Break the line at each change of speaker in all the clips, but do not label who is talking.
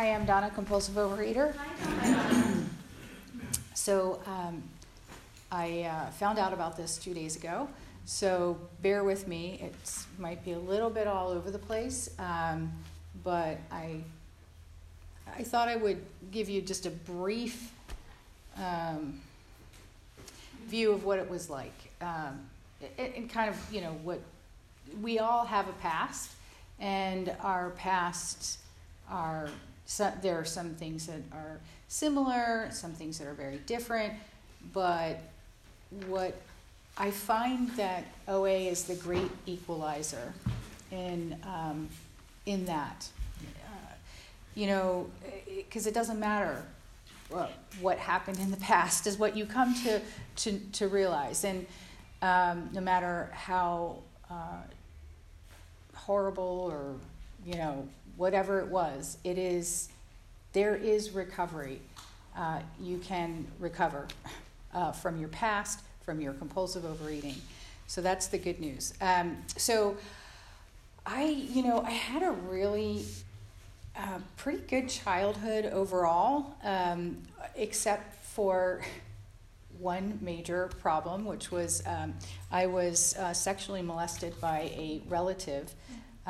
Hi, I'm Donna, compulsive overeater. so um, I uh, found out about this two days ago. So bear with me. It might be a little bit all over the place, um, but I I thought I would give you just a brief um, view of what it was like, um, and, and kind of you know what we all have a past, and our past are so, there are some things that are similar, some things that are very different, but what I find that OA is the great equalizer in um, in that, uh, you know, because it doesn't matter what, what happened in the past is what you come to to, to realize, and um, no matter how uh, horrible or you know whatever it was, it is there is recovery. Uh, you can recover uh, from your past, from your compulsive overeating. So that's the good news. Um, so I, you know, I had a really uh, pretty good childhood overall, um, except for one major problem, which was um, I was uh, sexually molested by a relative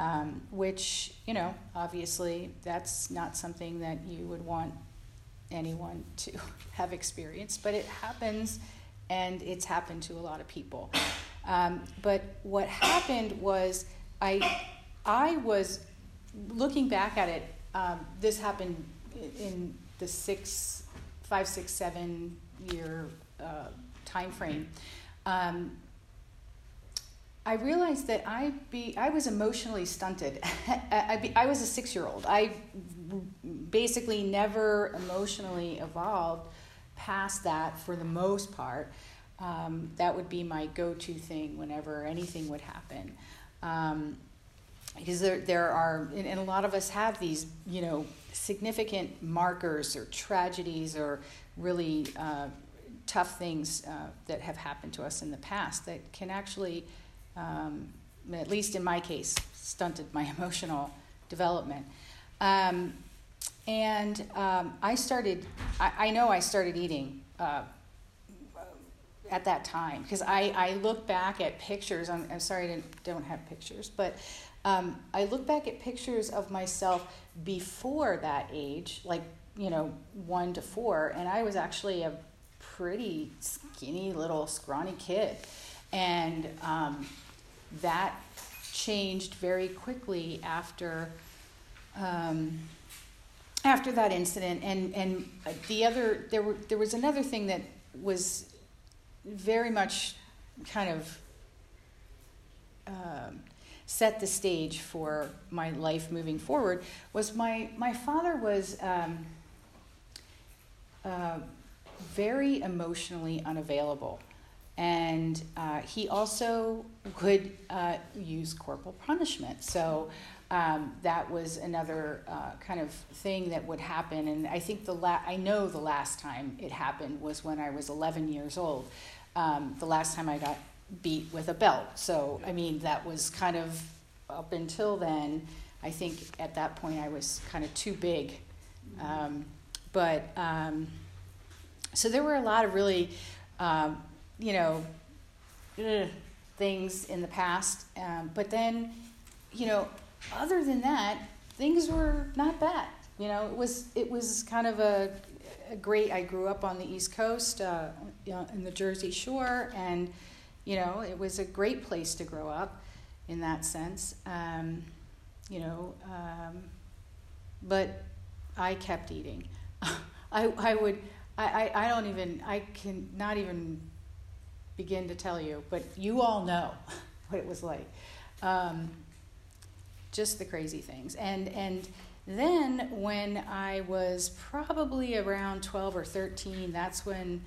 um, which, you know, obviously that's not something that you would want anyone to have experienced, but it happens and it's happened to a lot of people. Um, but what happened was I, I was looking back at it. Um, this happened in the six, five, six, seven year uh, time frame. Um, I realized that I be I was emotionally stunted. I, be, I was a six year old. I basically never emotionally evolved past that for the most part. Um, that would be my go to thing whenever anything would happen. Um, because there, there are, and a lot of us have these, you know, significant markers or tragedies or really uh, tough things uh, that have happened to us in the past that can actually um, at least in my case, stunted my emotional development. Um, and um, I started, I, I, know I started eating uh, at that time because I, I look back at pictures. I'm, I'm sorry I don't have pictures, but um, I look back at pictures of myself before that age, like, you know, one to four, and I was actually a pretty skinny little scrawny kid. And um, that changed very quickly after um, after that incident. And and the other there were there was another thing that was very much kind of um, set the stage for my life moving forward was my my father was um, uh, very emotionally unavailable and uh, he also would uh, use corporal punishment. So um, that was another uh, kind of thing that would happen. And I think the la- I know the last time it happened was when I was 11 years old. Um, the last time I got beat with a belt. So I mean that was kind of up until then. I think at that point I was kind of too big. Um, but um, so there were a lot of really um, you know, things in the past. Um, but then, you know, other than that, things were not bad. You know, it was it was kind of a, a great. I grew up on the East Coast, uh, in the Jersey Shore, and you know, it was a great place to grow up, in that sense. Um, you know, um, but I kept eating. I I would I, I don't even I can not even begin to tell you, but you all know what it was like. Um, just the crazy things. And, and then when I was probably around 12 or 13, that's when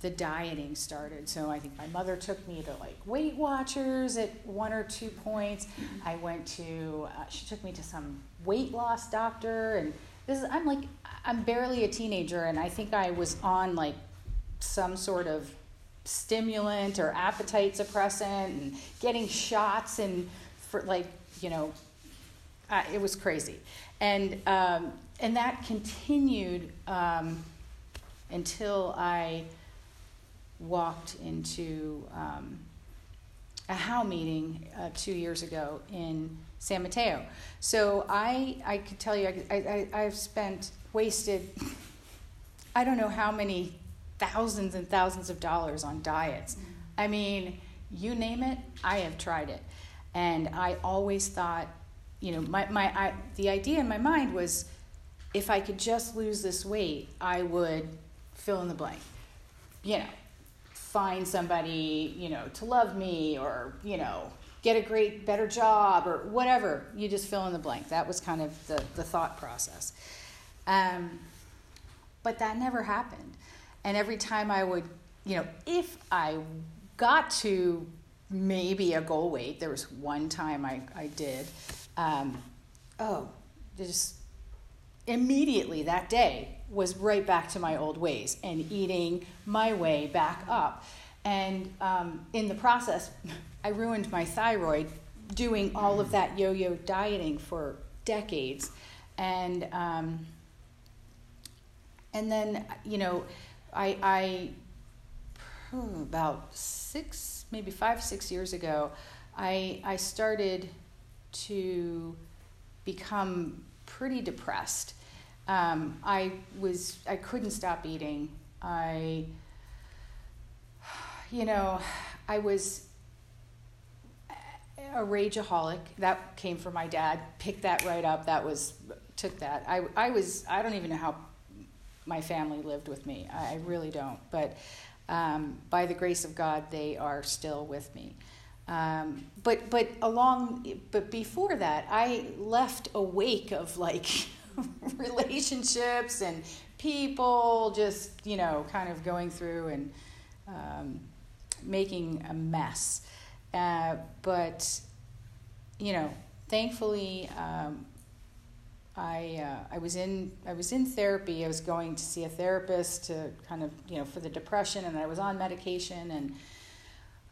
the dieting started. So I think my mother took me to like Weight Watchers at one or two points. I went to, uh, she took me to some weight loss doctor. And this is, I'm like, I'm barely a teenager, and I think I was on like some sort of stimulant or appetite suppressant and getting shots and for like you know it was crazy and um, and that continued um, until I walked into um, a HOW meeting uh, two years ago in San Mateo. So I, I could tell you, I, I, I've spent, wasted, I don't know how many thousands and thousands of dollars on diets. I mean, you name it, I have tried it. And I always thought, you know, my, my, I, the idea in my mind was if I could just lose this weight, I would fill in the blank. You know, find somebody, you know, to love me or, you know, get a great, better job or whatever. You just fill in the blank. That was kind of the, the thought process. Um, but that never happened. And every time I would, you know, if I got to maybe a goal weight, there was one time I, I did, um, oh, just immediately that day was right back to my old ways and eating my way back up. And um, in the process, I ruined my thyroid doing all of that yo yo dieting for decades. And, um, and then, you know, I, I hmm, about six, maybe five, six years ago, I, I started to become pretty depressed. Um, I was, I couldn't stop eating. I, you know, I was a rageaholic. That came from my dad. Picked that right up. That was took that. I I was I don't even know how my family lived with me. I, really don't. But um, by the grace of God, they are still with me. Um, but but along but before that, I left a wake of like relationships and people just you know kind of going through and um, making a mess. Uh, but you know, thankfully, um, I uh, I was in I was in therapy. I was going to see a therapist to kind of you know for the depression, and I was on medication. And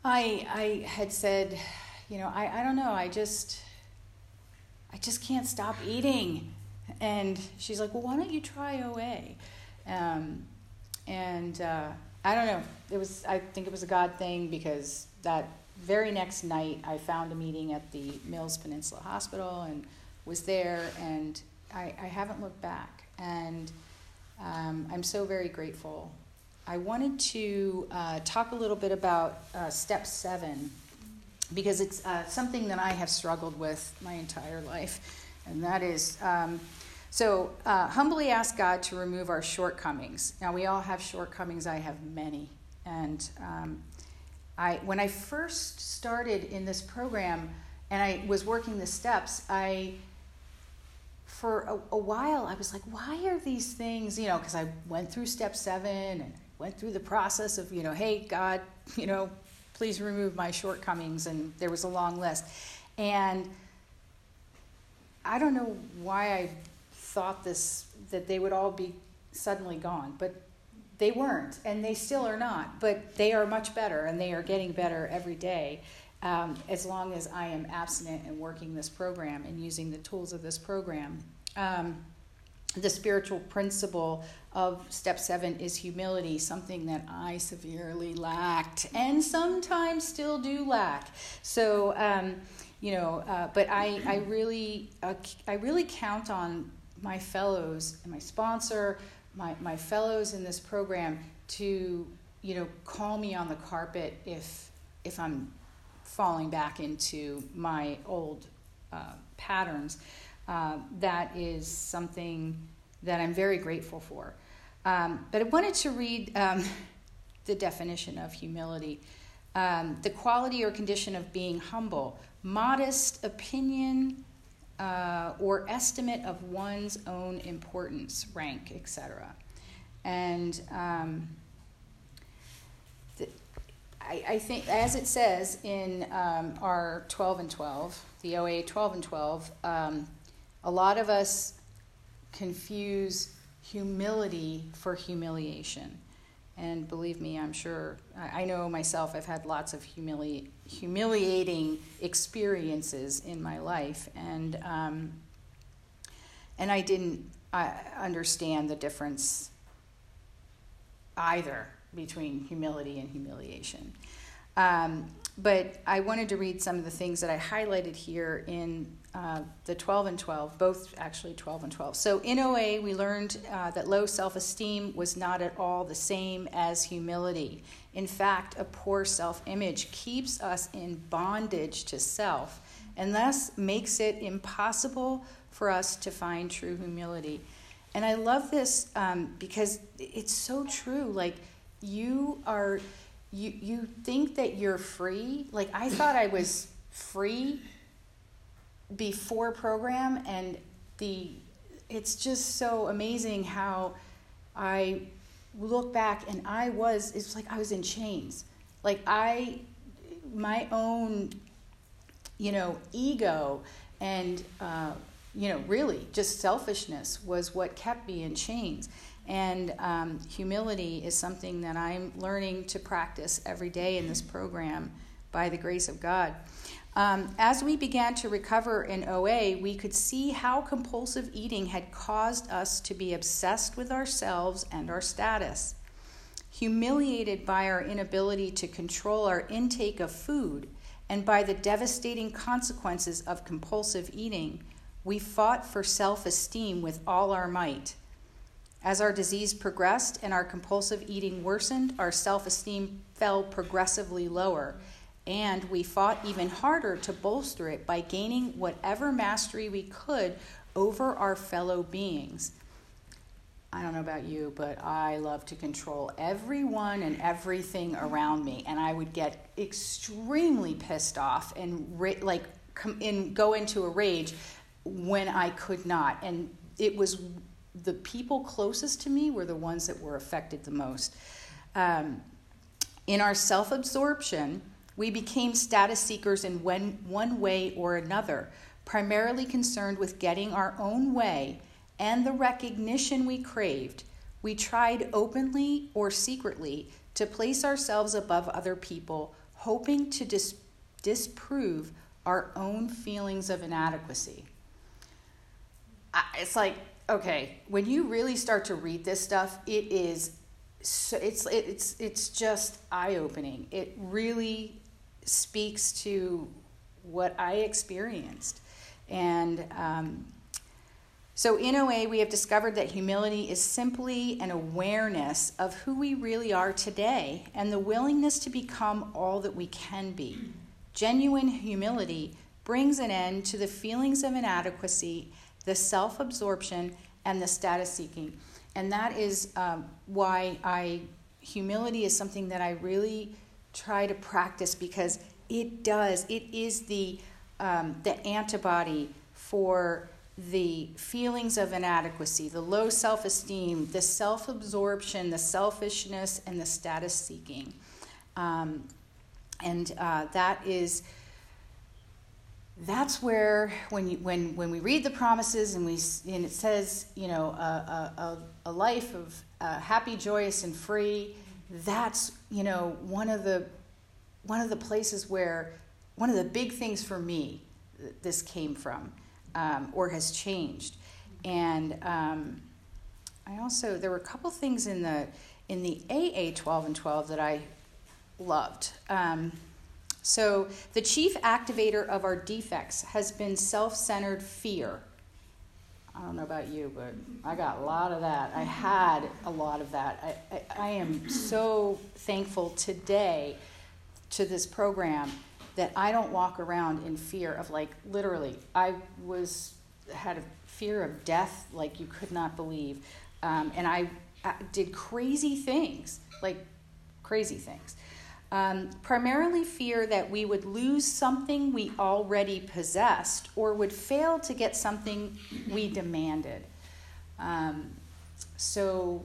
I I had said, you know, I I don't know. I just I just can't stop eating. And she's like, well, why don't you try OA? Um, and uh, I don't know. It was I think it was a God thing because that very next night I found a meeting at the Mills Peninsula Hospital and was there and I, I haven't looked back, and um, I'm so very grateful. I wanted to uh, talk a little bit about uh, step seven because it's uh, something that I have struggled with my entire life, and that is um, so uh, humbly ask God to remove our shortcomings. Now, we all have shortcomings, I have many. And um, I, when I first started in this program and I was working the steps, I for a, a, while, I was like, why are these things, you know, because I went through step seven and went through the process of, you know, hey, God, you know, please remove my shortcomings. And there was a long list. And I don't know why I thought this, that they would all be suddenly gone, but they weren't, and they still are not, but they are much better, and they are getting better every day. Um, as long as I am abstinent and working this program and using the tools of this program um, the spiritual principle of step seven is humility, something that I severely lacked and sometimes still do lack. So, um, you know, uh, but I, I really, uh, I really count on my fellows and my sponsor, my, my fellows in this program to, you know, call me on the carpet if, if I'm falling back into my old uh, patterns. Uh, that is something that I'm very grateful for. Um, but I wanted to read um, the definition of humility um, the quality or condition of being humble, modest opinion uh, or estimate of one's own importance, rank, etc. And um, I, I, think, as it says in um, our 12 and 12, the OA 12 and 12, um, a lot of us confuse humility for humiliation. And believe me, I'm sure, I know myself, I've had lots of humili- humiliating experiences in my life. And, um, and I didn't uh, understand the difference either between humility and humiliation. Um, but I wanted to read some of the things that I highlighted here in uh, the 12 and 12, both actually 12 and 12. So in OA, we learned uh, that low self esteem was not at all the same as humility. In fact, a poor self image keeps us in bondage to self and thus makes it impossible for us to find true humility. And I love this um, because it's so true. Like, you are you you think that you're free? Like i thought i was free before program and the it's just so amazing how i look back and i was it's like i was in chains. Like i my own you know ego and uh, you know really just selfishness was what kept me in chains and um, humility is something that I'm learning to practice every day in this program by the grace of God. Um, as we began to recover in OA, we could see how compulsive eating had caused us to be obsessed with ourselves and our status. Humiliated by our inability to control our intake of food and by the devastating consequences of compulsive eating, we fought for self esteem with all our might. As our disease progressed and our compulsive eating worsened, our self esteem fell progressively lower, and we fought even harder to bolster it by gaining whatever mastery we could over our fellow beings. I don't know about you, but I love to control everyone and everything around me, and I would get extremely pissed off and ra- like come in, go into a rage when I could not, and it was the people closest to me were the ones that were affected the most. Um, in our self absorption, we became status seekers in one, one way or another, primarily concerned with getting our own way and the recognition we craved. We tried openly or secretly to place ourselves above other people, hoping to dis- disprove our own feelings of inadequacy. I, it's like okay, when you really start to read this stuff, it is so it's it's it's just eye opening. It really speaks to what I experienced, and um, so in OA we have discovered that humility is simply an awareness of who we really are today and the willingness to become all that we can be. Genuine humility brings an end to the feelings of inadequacy the self absorption, and the status seeking. And that is um, why I, humility is something that I really try to practice because it does, it is the, um, the antibody for the feelings of inadequacy, the low self esteem, the self absorption, the selfishness, and the status seeking. Um, and uh, that is that's where when you, when when we read the promises and we and it says you know a, a, a life of uh, happy joyous and free that's you know one of the one of the places where one of the big things for me this came from um, or has changed. And um, i also there were a couple things in the in the aa 12 and 12 that i loved. Um, so, the chief activator of our defects has been self centered fear. I don't know about you, but I got a lot of that. I had a lot of that. I, I, I am so thankful today to this program that I don't walk around in fear of, like, literally, I was, had a fear of death like you could not believe. Um, and I, I did crazy things, like crazy things um, primarily fear that we would lose something we already possessed or would fail to get something we demanded. Um, so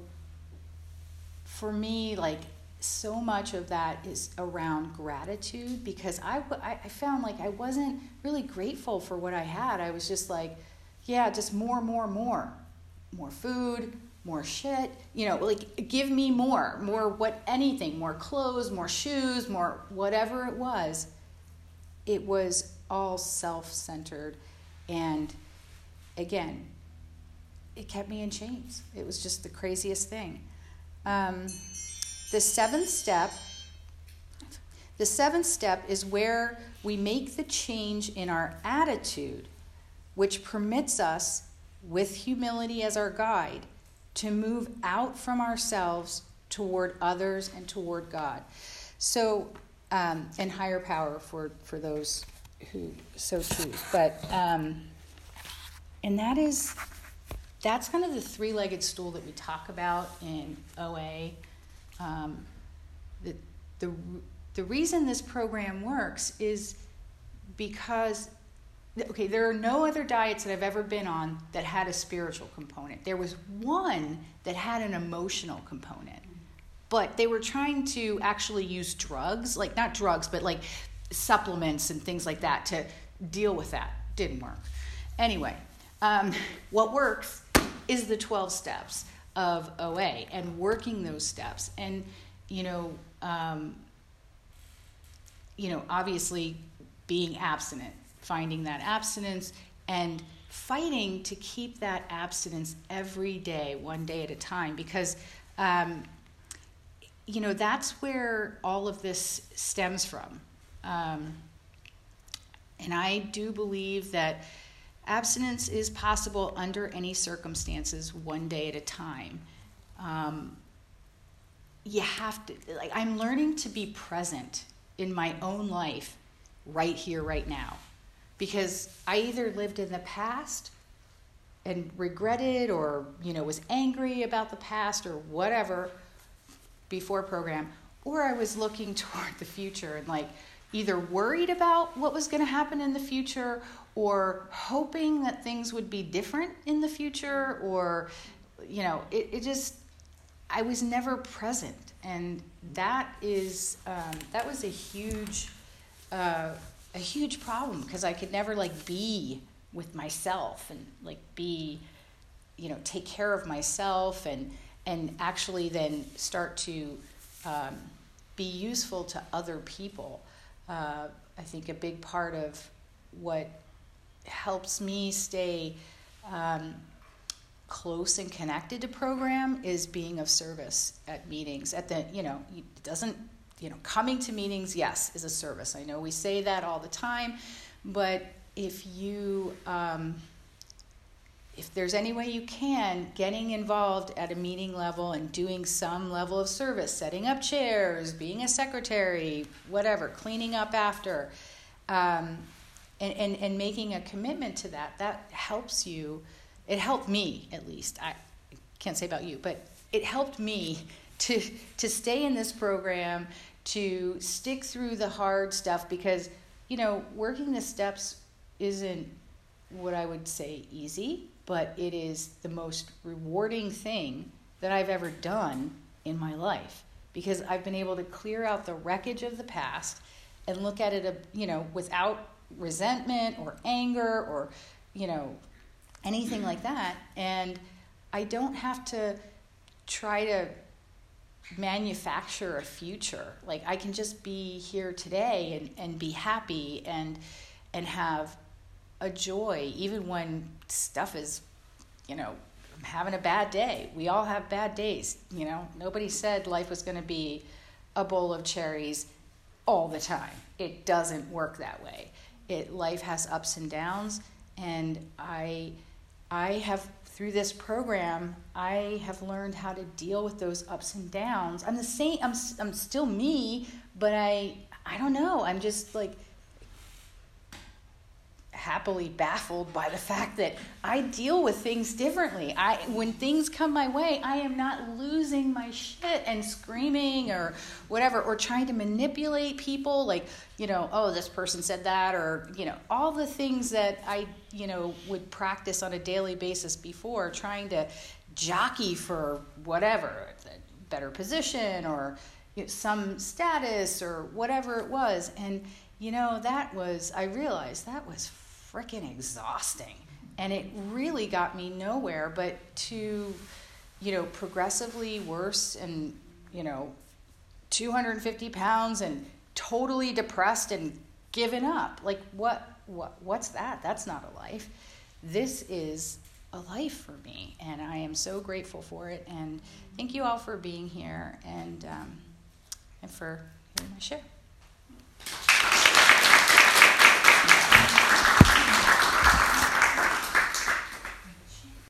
for me, like, so much of that is around gratitude because I, I found like I wasn't really grateful for what I had. I was just like, yeah, just more, more, more. More food, more shit, you know, like give me more, more what anything, more clothes, more shoes, more whatever it was. It was all self centered. And again, it kept me in chains. It was just the craziest thing. Um, the seventh step the seventh step is where we make the change in our attitude, which permits us, with humility as our guide, to move out from ourselves toward others and toward God. So, um, and higher power for, for those who so choose. But, um, and that is, that's kind of the three legged stool that we talk about in OA. Um, the, the the reason this program works is because okay, there are no other diets that I've ever been on that had a spiritual component. There was one that had an emotional component. But they were trying to actually use drugs, like not drugs, but like supplements and things like that to deal with that. Didn't work. Anyway, um, what works is the 12 steps of OA and working those steps. And, you know, um, you know, obviously being abstinent, finding that abstinence and fighting to keep that abstinence every day, one day at a time, because, um, you know, that's where all of this stems from. Um, and I do believe that abstinence is possible under any circumstances, one day at a time. Um, you have to, like, I'm learning to be present in my own life right here, right now. Because I either lived in the past and regretted or, you know, was angry about the past or whatever before program, or I was looking toward the future and like either worried about what was going to happen in the future or hoping that things would be different in the future or, you know, it, it just, I was never present. And that is um, that was a huge uh, a huge problem because I could never like be with myself and like be you know take care of myself and and actually then start to um, be useful to other people. Uh, I think a big part of what helps me stay um, close and connected to program is being of service at meetings at the you know it doesn't you know coming to meetings yes is a service i know we say that all the time but if you um, if there's any way you can getting involved at a meeting level and doing some level of service setting up chairs being a secretary whatever cleaning up after um, and, and, and making a commitment to that that helps you it helped me at least. I can't say about you, but it helped me to to stay in this program, to stick through the hard stuff because you know working the steps isn't what I would say easy, but it is the most rewarding thing that I've ever done in my life because I've been able to clear out the wreckage of the past and look at it, uh, you know, without resentment or anger or, you know, anything like that. And I don't have to try to manufacture a future. Like I can just be here today and, and be happy and and have a joy even when stuff is, you know, I'm having a bad day. We all have bad days, you know. Nobody said life was going to be a bowl of cherries all the time. It doesn't work that way. It life has ups and downs and I I have through this program, I have learned how to deal with those ups and downs. I'm the same. I'm I'm still me, but I I don't know. I'm just like happily baffled by the fact that I deal with things differently. I when things come my way, I am not losing my shit and screaming or whatever or trying to manipulate people like, you know, oh, this person said that or, you know, all the things that I, you know, would practice on a daily basis before trying to jockey for whatever, better position or you know, some status or whatever it was and you know that was i realized that was freaking exhausting. And it really got me nowhere but to, you know, progressively worse and, you know, 250 pounds and totally depressed and given up. Like what what what's that? That's not a life. This is a life for me, and I am so grateful for it. And thank you all for being here and um, and for hearing my share.